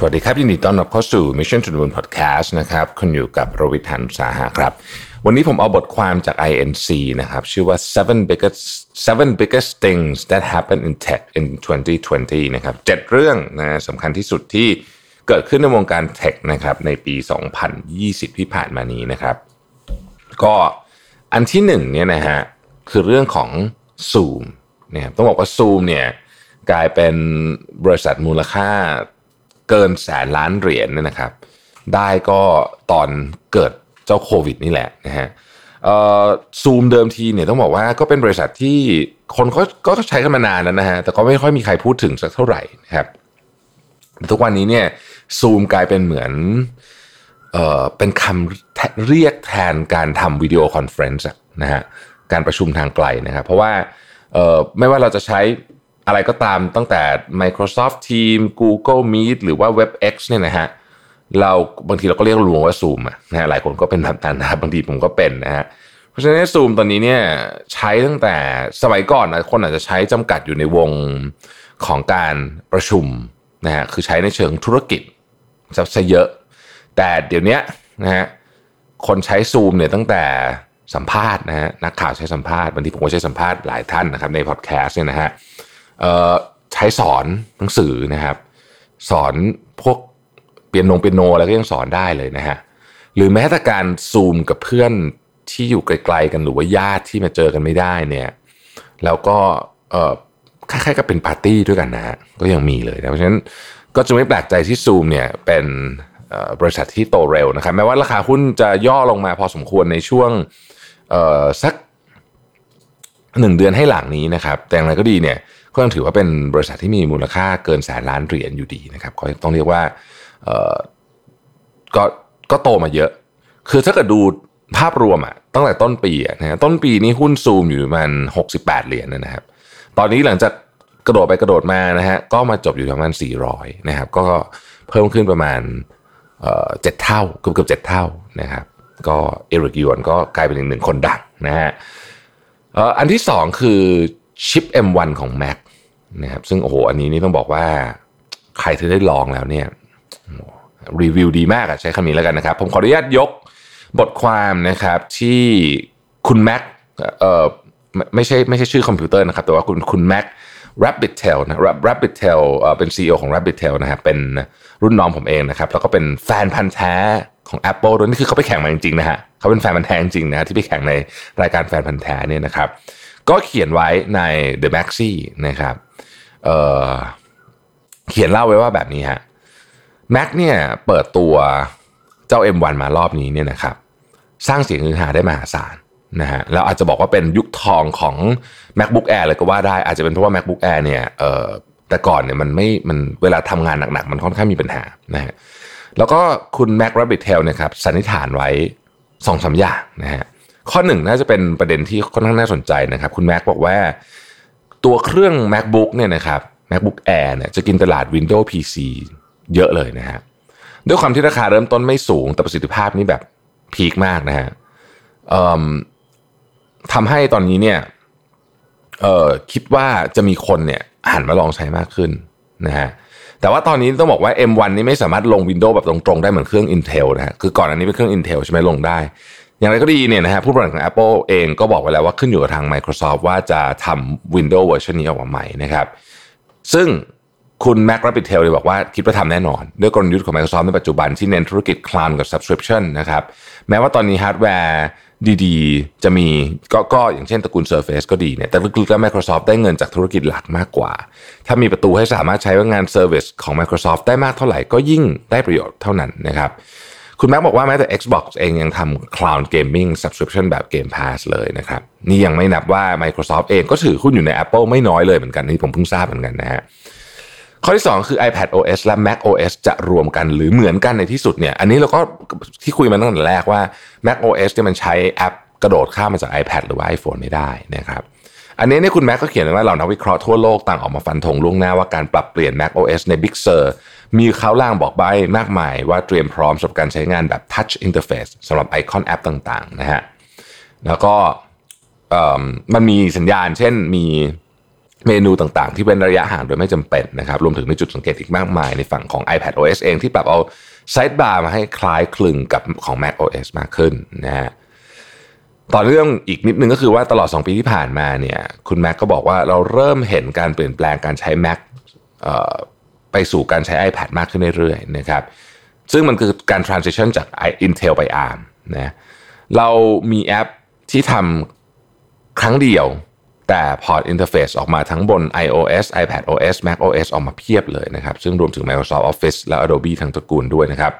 สวัสดีครับยินดีต้อนรับเข้าสู่ Mission to the Moon Podcast นะครับคุณอยู่กับโรวิทานุสาหะครับ วันนี้ผมเอาบทความจาก INC นะครับ ชื่อว่า seven biggest seven biggest things that happen in tech in 2020 นะครับเจ็ดเรื่องนะสำคัญที่สุดที่เกิดขึ้นในวงการเทคนะครับในปี 2020 ที่ผ่านมานี้นะครับ ก็อันที่หนึ่งเนี่ยนะฮะคือเรื่องของ Zoom นะครับต้องบอกว่า Zoom เนี่ยกลายเป็นบริษัทมูลค่า เกินแสนล้านเหรียญเนี่ยนะครับ ได้ก็ตอนเกิดเจ้าโควิดนี่แหละนะฮะซูมเดิมทีเนี่ยต้องบอกว่าก็เป็นบริษัทที่คนก็ก็ใช้กันมานานแล้วนะฮะแต่ก็ไม่ค่อยมีใครพูดถึงสักเท่าไหร่นะครับทุกวันนี้เนี่ยซูมกลายเป็นเหมือนเออเป็นคำเรียกแทนการทำ video conference นะฮะการประชุมทางไกลนะครับ เพราะว่าเออไม่ว่าเราจะใช้ อะไรก็ตามตั้งแต่ Microsoft Teams Google Meet หรือว่า WebEx เนี่ยนะฮะเราบางทีเราก็เรียกรวมว่า Zoom นะฮะหลายคนก็เป็นแบบนั้นนะครับบางทีผมก็เป็นนะฮะเพราะฉะนั้น Zoom ตอนนี้เนี่ยใช้ตั้งแต่สมัยก่อนนะคนอาจจะใช้จำกัดอยู่ในวงของการประชุมนะฮะคือใช้ในเชิงธุรกิจจะเยอะ แต่เดี๋ยวนี้นะฮะคนใช้ซูมเนี่ยตั้งแต่สัมภาษณ์นะฮะนักข่าวใช้สัมภาษณ์บางทีผมก็ใช้สัมภาษณ์หลายท่านนะครับในพอดแคสต์เนี่ยนะฮะ ใช้สอนหนังสือนะครับ สอนพวกเปียโนเปียโนอะไรก็ยังสอนได้เลยนะฮะหรือแม้แต่การซูมกับเพื่อนที่อยู่ไกลๆกันหรือว่าญาติที่มาเจอกันไม่ได้เนี่ยแล้วก็เออคล้ายๆกับเป็นปาร์ตี้ด้วยกันนะฮะก็ยังมีเลยนะเพราะฉะนั้นก็จะไม่แปลกใจที่ซูมเนี่ยเป็นบริษัทที่โตเร็วนะครับแม้ว่าราคาหุ้นจะย่อลงมาพอสมควรในช่วงสักหนึ่งเดือนให้หลังนี้นะครับ แต่อย่างไรก็ดีเนี่ย ก็ยังถือว่าเป็นบริษัทที่มีมูลค่าเกินแสนล้านเหรียญอยู่ดีนะครับก็ต้องเรียกว่าก็ก็โตมาเยอะ คือถ้าเกิดดูภาพรวมอะตั้งแต่ต้นปีนะต้นปีนี้หุ้นซูมอยู่ประมาณ68 เหรียญนะครับ ตอนนี้หลังจากกระโดดไปกระโดดมานะฮะก็มาจบอยู่ประมาณ 400 นะครับ ก็เพิ่มขึ้นประมาณเจ็ดเท่าเกือบเกือบเจ็ดเท่านะครับ ก็เอริกยวนก็กลายเป็นอีกหนึ่งคนดังนะฮะอันที่สองคือชิป M1 ของ Mac นะครับซึ่งโอ้โหอันนี้นี่ต้องบอกว่า ใครที่ได้ลองแล้วเนี่ยรีวิวดีมากอะใช้คำนี้แล้วกันนะครับ ผมขออนุญาตยกบทความนะครับที่คุณแม็กเอ่อไม่ใช่ไม่ใช่ชื่อคอมพิวเตอร์นะครับ แต่ว่าคุณคุณแม็ก Rabbitel นะ Rabbitel เอ่อเป็น CEO ของ Rabbitel นะครับเป็นรุ่นน้องผมเองนะครับ แล้วก็เป็นแฟนพันธ์แท้ของ Apple ด้วยนี่คือเขาไปแข่งมาจริงๆนะฮะเขาเป็นแฟนพันธ์แท้จริงนะที่ไปแข่งในรายการแฟนพันธ์แท้เนี่ยนะครับ ก็เขียนไว้ใน The Maxi นะครับเเขียนเล่าไว้ว่าแบบนี้ฮะ Mac เนี่ยเปิดตัวเจ้า M1 มารอบนี้เนี่ยนะครับ สร้างเสียงฮือฮาได้มหาศาลนะฮะแล้วอาจจะบอกว่าเป็นยุคทองของ macbook air เลยก็ว่าได้อาจจะเป็นเพราะว่า macbook air เนี่ยแต่ก่อนเนี่ยมันไม่มันเวลาทำงานหนักๆ มันค่อนข้างมีปัญหานะฮะแล้วก็คุณ Mac Rabbit Tail นะครับสันนิษฐานไว้สองสาอย่างนะฮะ ข้อหนึ่งน่าจะเป็นประเด็นที่ค่อนข้างน่าสนใจนะครับ คุณแม็กบอกว่า ตัวเครื่อง macbook เนี่ยนะครับ macbook air เนี่ยจะกินตลาด windows pc เยอะเลยนะฮะด้วยความที่ราคาเริ่มต้นไม่สูงแต่ประสิทธิภาพนี่แบบพีคมากนะฮะทำให้ตอนนี้เนี่ยคิดว่าจะมีคนเนี่ยหันมาลองใช้มากขึ้นนะฮะแต่ว่าตอนนี้ต้องบอกว่า M1 นี่ไม่สามารถลง Windows แบบตรงๆ ได้เหมือนเครื่อง Intel นะฮะคือก่อนอันนี้เป็นเครื่อง Intel ใช่ไหมลงได้ อย่างไรก็ดีเนี่ยนะฮะผู้บริหารของ Apple เองก็บอกไว้แล้วว่าขึ้นอยู่กับทาง Microsoft ว่าจะทำ Windows เวอร์ชันนี้ออกมาใหม่นะครับ ซึ่งคุณ Mac Rabbit Tail เลยบอกว่าคิดว่าทำแน่นอน ด้วยกลยุทธ์ของ Microsoft ในปัจจุบันที่เน้นธุรกิจ Cloud กับ Subscription นะครับ แม้ว่าตอนนี้ฮาร์ดแวร์ดีๆ จะมีก็ก็อย่างเช่นตระกูล Surface ก็ดีเนี่ยแต่ลึกๆแล้ว Microsoft ได้เงินจากธุรกิจหลักมากกว่า ถ้ามีประตูให้สามารถใช้ว่างาน Service ของ Microsoft ได้มากเท่าไหร่ก็ยิ่งได้ประโยชน์เท่านั้นนะครับ คุณแม็กบอกว่าแม้แต่ Xbox เองยังทำ Cloud Gaming Subscription แบบ Game Pass เลยนะครับ นี่ยังไม่นับว่า Microsoft เองก็ถือหุ้นอยู่ใน Apple ไม่น้อยเลยเหมือนกันนี่ผมเพิ่งทราบเหมือนกันนะฮะข้อที่ 2 คือ iPad OS และ Mac OS จะรวมกันหรือเหมือนกันในที่สุดเนี่ย อันนี้เราก็ที่คุยมาตั้งแต่แรกว่า Mac OS เนี่ยมันใช้แอปกระโดดข้ามมาจาก iPad หรือว่า iPhone ไม่ได้นะครับ อันนี้เนี่ยคุณแม็กก็เขียนว้ว่าเรานักวิเคราะห์ทั่วโลกต่างออกมาฟันธงล่วงหน้าว่าการปรับเปลี่ยน Mac OS ใน Big Sur มีเขาล่างบอกใบมากมายว่าเตรียมพร้อมสำหรับการใช้งานแบบ Touch Interface สำหรับไอคอนแอปต่างๆนะฮะแล้วก็มันมีสัญญาณ เช่นมีเมนูต่างๆ ที่เป็นระยะห่างโดยไม่จำเป็นนะครับรวมถึงในจุดสังเกตอีกมากมายในฝั่งของ iPad OS เองที่ปรับเอาไซด์บาร์มาให้คล้ายคลึงกับของ Mac OS มากขึ้นนะฮะต่อเรื่องอีกนิดนึงก็คือว่าตลอด 2 ปีที่ผ่านมาเนี่ยคุณแม็กก็บอกว่าเราเริ่มเห็นการเปลี่ยนแปลงการใช้ Mac ไปสู่การใช้ iPad มากขึ้นเรื่อยๆนะครับซึ่งมันคือการ transition จาก Intel ไป ARM นะเรามีแอปที่ทำครั้งเดียวแต่ port interface ออกมาทั้งบน iOS iPad OS Mac OS ออกมาเพียบเลยนะครับ ซึ่งรวมถึง Microsoft Office และ Adobe ทั้งตระกูลด้วยนะครับ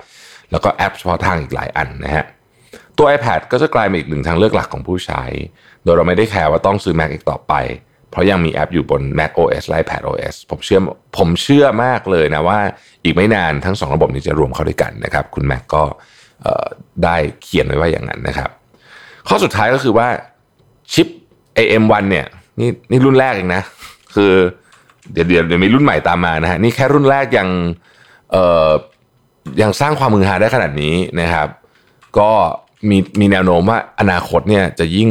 แล้วก็แอปเฉพาะทางอีกหลายอันนะฮะตัว iPad ก็จะกลายเป็นอีกหนึ่งทางเลือกหลักของผู้ใช้ โดยเราไม่ได้แคร์ว่าต้องซื้อ Mac อีกต่อไป เพราะยังมีแอปอยู่บน Mac OS และ iPad OS ผมเชื่อผมเชื่อมากเลยนะว่าอีกไม่นานทั้งสองระบบนี้จะรวมเข้าด้วยกันนะครับ คุณ Mac ก็ได้เขียนไว้ว่าอย่างนั้นนะครับ ข้อสุดท้ายก็คือว่าชิป AM1 เนี่ยนี่นี่รุ่นแรกเองนะ คือเดี๋ยวเดี๋ยวมีรุ่นใหม่ตามมานะฮะนี่แค่รุ่นแรกยังเอ่อยังสร้างความมือหาได้ขนาดนี้นะครับ ก็มีมีแนวโน้มว่าอนาคตเนี่ยจะยิ่ง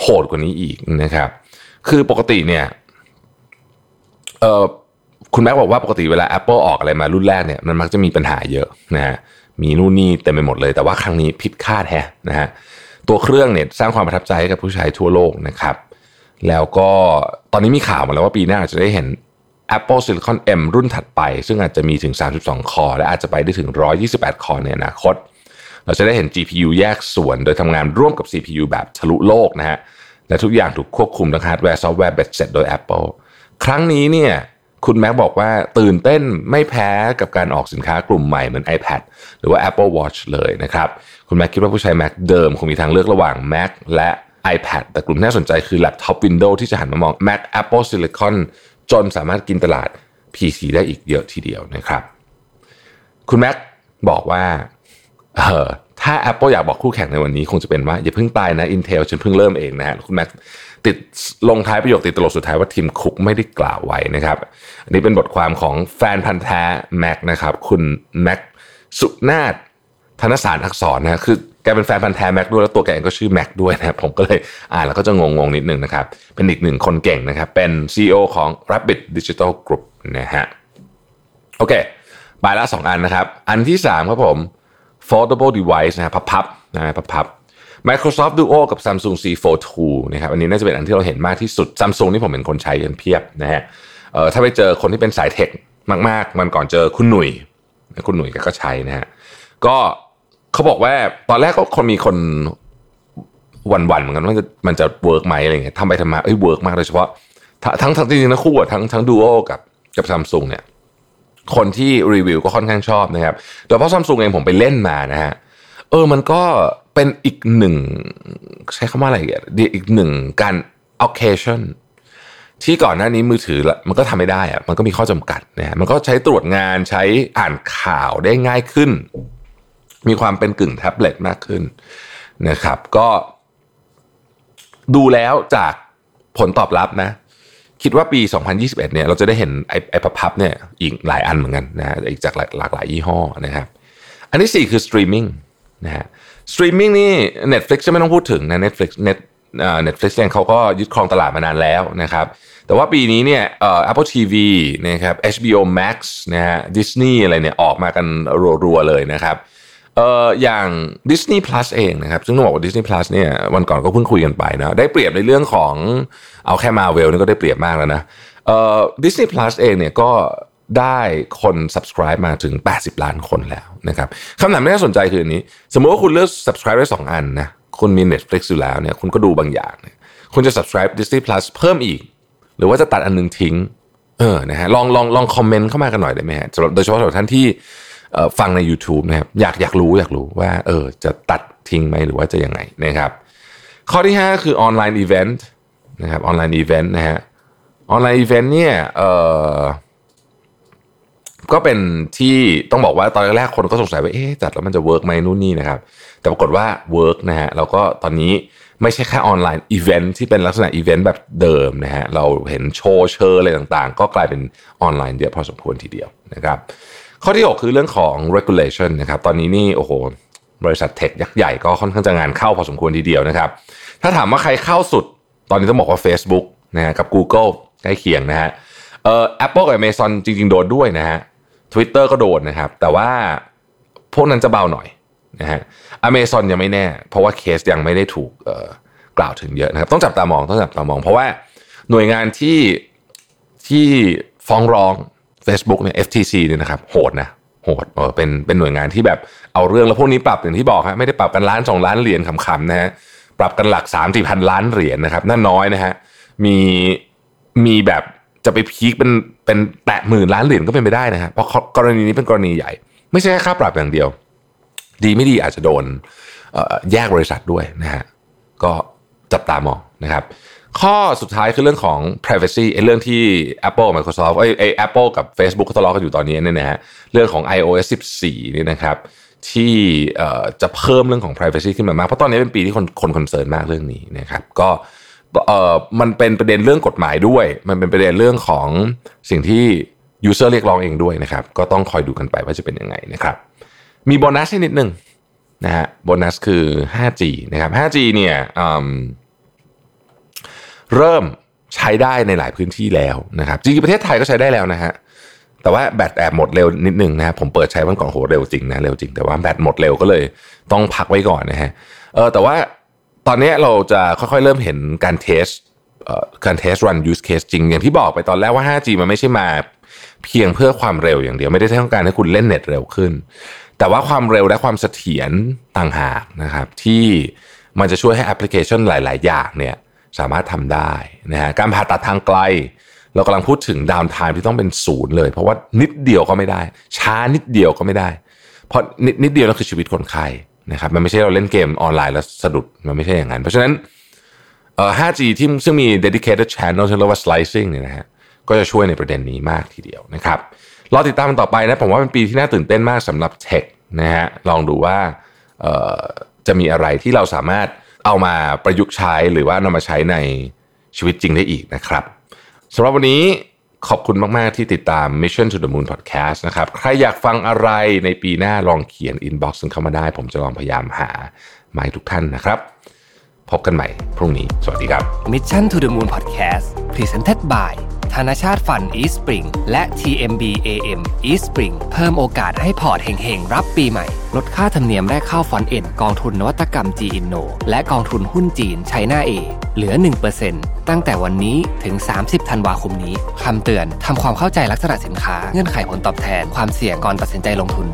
โหดกว่านี้อีกนะครับ คือปกติเนี่ยเออคุณแม็กบอกว่าปกติเวลา Apple ออกอะไรมารุ่นแรกเนี่ยมันมักจะมีปัญหาเยอะนะฮะมีนู่นนี่เต็มไปหมดเลย แต่ว่าครั้งนี้ผิดคาดแฮะนะฮะตัวเครื่องเนี่ยสร้างความประทับใจให้กับผู้ใช้ทั่วโลกนะครับ แล้วก็ตอนนี้มีข่าวมาแล้วว่าปีหน้าจะได้เห็น Apple Silicon M รุ่นถัดไป ซึ่งอาจจะมีถึง 32 คอ และอาจจะไปได้ถึง 128 คอในอนาคต เราจะได้เห็น GPU แยกส่วนโดยทำงานร่วมกับ CPU แบบทะลุโลกนะฮะ และทุกอย่างถูกควบคุมทั้งฮาร์ดแวร์ซอฟต์แวร์เบ็ดเสร็จโดย Apple ครั้งนี้เนี่ยคุณแม็กบอกว่าตื่นเต้นไม่แพ้กับการออกสินค้ากลุ่มใหม่เหมือน iPad หรือว่า Apple Watch เลยนะครับ คุณแม็กคิดว่าผู้ใช้ Mac เดิมคงมีทางเลือกระหว่าง Mac และ iPad แต่กลุ่มที่น่าสนใจคือแล็ปท็อป Windows ที่จะหันมามอง Mac Apple Silicon จนสามารถกินตลาด PC ได้อีกเยอะทีเดียวนะครับ คุณแม็กบอกว่าเออ ถ้า Apple อยากบอกคู่แข่งในวันนี้ คงจะเป็นว่าอย่าเพิ่งตายนะ Intel ฉันเพิ่งเริ่มเองนะฮะคุณแม็กติดลงท้ายประโยคติดตลกสุดท้ายว่าทีมคุกไม่ได้กล่าวไว้นะครับ อันนี้เป็นบทความของแฟนพันธ์แท้แม็กนะครับ คุณแม็กสุนาถธนสารอักษรนะคือแกเป็นแฟนพันธ์แท้แม็กด้วยแล้วตัวแกเองก็ชื่อแม็กด้วยนะครับผมก็เลยอ่านแล้วก็จะงงๆนิดนึงนะครับ เป็นอีกหนึ่งคนเก่งนะครับ เป็น CEO ของ Rabbit Digital Group นะฮะโอเคไปละสองอันนะครับ อันที่สามครับผม foldable device นะพับๆนะพับๆ Microsoft Duo กับ Samsung C Fold 2นะครับอันนี้น่าจะเป็นอันที่เราเห็นมากที่สุด Samsung นี่ผมเห็นคนใช้กันเพียบนะฮะเอ่อถ้าไปเจอคนที่เป็นสาย tech มากๆ มันก่อนเจอคุณหนุ่ย คุณหนุ่ยก็ใช้นะฮะก็เขาบอกว่าตอนแรกก็คนมีคนหวั่นๆเหมือนกันว่าจะมันจะ work ไหมอะไรเงี้ยทำไปทำมาเอ้ย work มากโดยเฉพาะทั้งทั้งจริงๆนะคู่ทั้งทั้งดูโอกับกับซัมซุงเนี่ย คนที่รีวิวก็ค่อนข้างชอบนะครับ โดยเฉพาะซัมซุงเองผมไปเล่นมานะฮะ เออมันก็เป็นอีกหนึ่ง ใช้คำว่าอะไรอีกหนึ่งการ occasion ที่ก่อนหน้านี้มือถือมันก็ทำไม่ได้อะมันก็มีข้อจำกัดนะฮะมันก็ใช้ตรวจงานใช้อ่านข่าวได้ง่ายขึ้น มีความเป็นกึ่งแท็บเล็ตมากขึ้นนะครับ ก็ดูแล้วจากผลตอบรับนะ คิดว่าปี 2021 เนี่ยเราจะได้เห็นไอ้ไอ้พับเนี่ยอีกหลายอันเหมือนกันนะอีกจากหลากหลายยี่ห้อนะครับ อันที่ 4 คือสตรีมมิ่งนะฮะสตรีมมิ่งนี่ Netflix จะไม่ต้องพูดถึงนะ Netflix เน็ตเอ่อ Netflix เองเขาก็ยึดครองตลาดมานานแล้วนะครับ แต่ว่าปีนี้เนี่ยเอ่อ Apple TV นะครับ HBO Max นะฮะ Disney อะไรเนี่ยออกมากันรัวๆเลยนะครับ เอ่ออย่าง Disney Plus เองนะครับ ซึ่งต้องบอกว่า Disney Plus เนี่ยวันก่อนก็เพิ่งคุยกันไปนะได้เปรียบในเรื่องของเอาแค่มาเวลนี่ก็ได้เปรียบมากแล้วนะเอ่อ Disney Plus เองเนี่ยก็ได้คน subscribe มาถึง 80 ล้านคนแล้วนะครับคำถามที่น่าสนใจคืออันนี้ สมมติว่าคุณเลือก subscribe ได้ 2 อันนะคุณมี Netflix อยู่แล้วเนี่ยคุณก็ดูบางอย่างเนี่ยคุณจะ subscribe Disney Plus เพิ่มอีก หรือว่าจะตัดอันนึงทิ้งเออนะฮะลองลองลองคอมเมนต์เข้ามากันหน่อยได้ไหมฮะโดยเฉพาะสำหรับท่านที่ ฟังใน YouTube นะครับอยากอยากรู้อยากรู้ว่าเออจะตัดทิ้งไหมหรือว่าจะยังไงนะครับ ข้อที่ 5 คือออนไลน์อีเวนต์นะครับออนไลน์อีเวนต์นะฮะออนไลน์อีเวนต์เนี่ยเออก็เป็นที่ต้องบอกว่าตอนแรกคนก็สงสัยว่าเอ๊ะจัดแล้วมันจะ work ไหมนู่นนี่นะครับ แต่ปรากฏว่า work นะฮะแล้วก็ตอนนี้ไม่ใช่แค่ออนไลน์อีเวนท์ที่เป็นลักษณะอีเวนต์แบบเดิมนะฮะเราเห็นโชว์เชอร์อะไรต่างๆ ก็กลายเป็นออนไลน์เยอะพอสมควรทีเดียวนะครับ ข้อที่ 6 คือเรื่องของ regulation นะครับ ตอนนี้นี่โอ้โห บริษัท tech ยักษ์ใหญ่ก็ค่อนข้างจะงานเข้าพอสมควรทีเดียวนะครับ ถ้าถามว่าใครเข้าสุด ตอนนี้ต้องบอกว่า Facebook นะฮะกับ Google ใกล้เคียงนะฮะเอ่อ Apple กับ Amazon จริง ๆ โดนด้วยนะฮะ Twitter ก็โดนนะครับ แต่ว่าพวกนั้นจะเบาหน่อยนะฮะ Amazon ยังไม่แน่ เพราะว่าเคสยังไม่ได้ถูกเอ่อกล่าวถึงเยอะนะครับ ต้องจับตามองต้องจับตามอง เพราะว่าหน่วยงานที่ที่ฟ้องร้อง Facebook เนี่ย FTC เนี่ยนะครับโหดนะโหดเออเป็นเป็นหน่วยงานที่แบบเอาเรื่องแล้วพวกนี้ปรับอย่างที่บอกฮะไม่ได้ปรับกันล้านสองล้านเหรียญขำๆนะฮะปรับกันหลักสามสี่พันล้านเหรียญนะครับนั่นน้อยนะฮะมีมีแบบจะไปพีคเป็นเป็นแตะหมื่นล้านเหรียญก็เป็นไปได้นะฮะเพราะกรณีนี้เป็นกรณีใหญ่ ไม่ใช่แค่ค่าปรับอย่างเดียว ดีไม่ดีอาจจะโดนแยกบริษัทด้วยนะฮะก็จับตามองนะครับ ข้อสุดท้ายคือเรื่องของ privacy ไอ้เรื่องที่ Apple Microsoft ไอ้ไอ้ Apple กับ Facebook ก็ทะเลาะกันอยู่ตอนนี้เนี่ยนะฮะเรื่องของ iOS 14 นี่นะครับ ที่จะเพิ่มเรื่องของ privacy ขึ้นมามาก เพราะตอนนี้เป็นปีที่คนคนคอนเซิร์นมากเรื่องนี้นะครับ ก็เออมันเป็นประเด็นเรื่องกฎหมายด้วย มันเป็นประเด็นเรื่องของสิ่งที่ user เรียกร้องเองด้วยนะครับ ก็ต้องคอยดูกันไปว่าจะเป็นยังไงนะครับ มีโบนัสให้นิดนึงนะฮะโบนัสคือ 5G นะครับ 5G เนี่ย เริ่มใช้ได้ในหลายพื้นที่แล้วนะครับจริงๆประเทศไทยก็ใช้ได้แล้วนะฮะแต่ว่าแบตแอบหมดเร็วนิดนึงนะผมเปิดใช้วันก่อนโหเร็วจริงนะเร็วจริงแต่ว่าแบตหมดเร็วก็เลยต้องพักไว้ก่อนนะฮะเออแต่ว่าตอนนี้เราจะค่อยๆเริ่มเห็นการเทสการ test run use case จริง อย่างที่บอกไปตอนแรกว่า 5G มันไม่ใช่มาเพียงเพื่อความเร็วอย่างเดียวไม่ได้ต้องการให้คุณเล่นเน็ตเร็วขึ้น แต่ว่าความเร็วและความเสถียรต่างหากนะครับที่มันจะช่วยให้แอปพลิเคชันหลาย ๆ อย่างเนี่ย สามารถทำได้นะฮะการผ่าตัดทางไกล เรากำลังพูดถึง downtime ที่ต้องเป็นศูนย์เลย เพราะว่านิดเดียวก็ไม่ได้ ช้านิดเดียวก็ไม่ได้ เพราะนิดนิดเดียวนั่นคือชีวิตคนไข้นะครับมันไม่ใช่เราเล่นเกมออนไลน์แล้วสะดุดมันไม่ใช่อย่างนั้น เพราะฉะนั้นเอ่อ 5G ที่ซึ่งมี dedicated channel ที่เรียกว่า slicing เนี่ยนะฮะก็จะช่วยในประเด็นนี้มากทีเดียวนะครับรอติดตามมันต่อไปนะผมว่าเป็นปีที่น่าตื่นเต้นมากสำหรับเทคนะฮะลองดูว่าจะมีอะไรที่เราสามารถ เอามาประยุกต์ใช้หรือว่านำมาใช้ในชีวิตจริงได้อีกนะครับสำหรับวันนี้ขอบคุณมาก ๆ ที่ติดตาม Mission to the Moon Podcast นะครับ ใครอยากฟังอะไรในปีหน้าลองเขียน inbox เข้ามาได้ ผมจะลองพยายามหามาให้ทุกท่านนะครับ พบกันใหม่พรุ่งนี้ สวัสดีครับ Mission to the Moon Podcast Presented by ธนชาต Fund Eastspring และ TMB AM Eastspring เพิ่มโอกาสให้พอร์ตเฮงๆ รับปีใหม่ ลดค่าธรรมเนียมแรกเข้าฟอนเอ็นกองทุนนวัตกรรม G Inno และกองทุนหุ้นจีน China A เหลือ 1%ตั้งแต่วันนี้ถึง 30 ธันวาคมนี้ คำเตือน ทำความเข้าใจลักษณะสินค้า เงื่อนไขผลตอบแทน ความเสี่ยงก่อนตัดสินใจลงทุน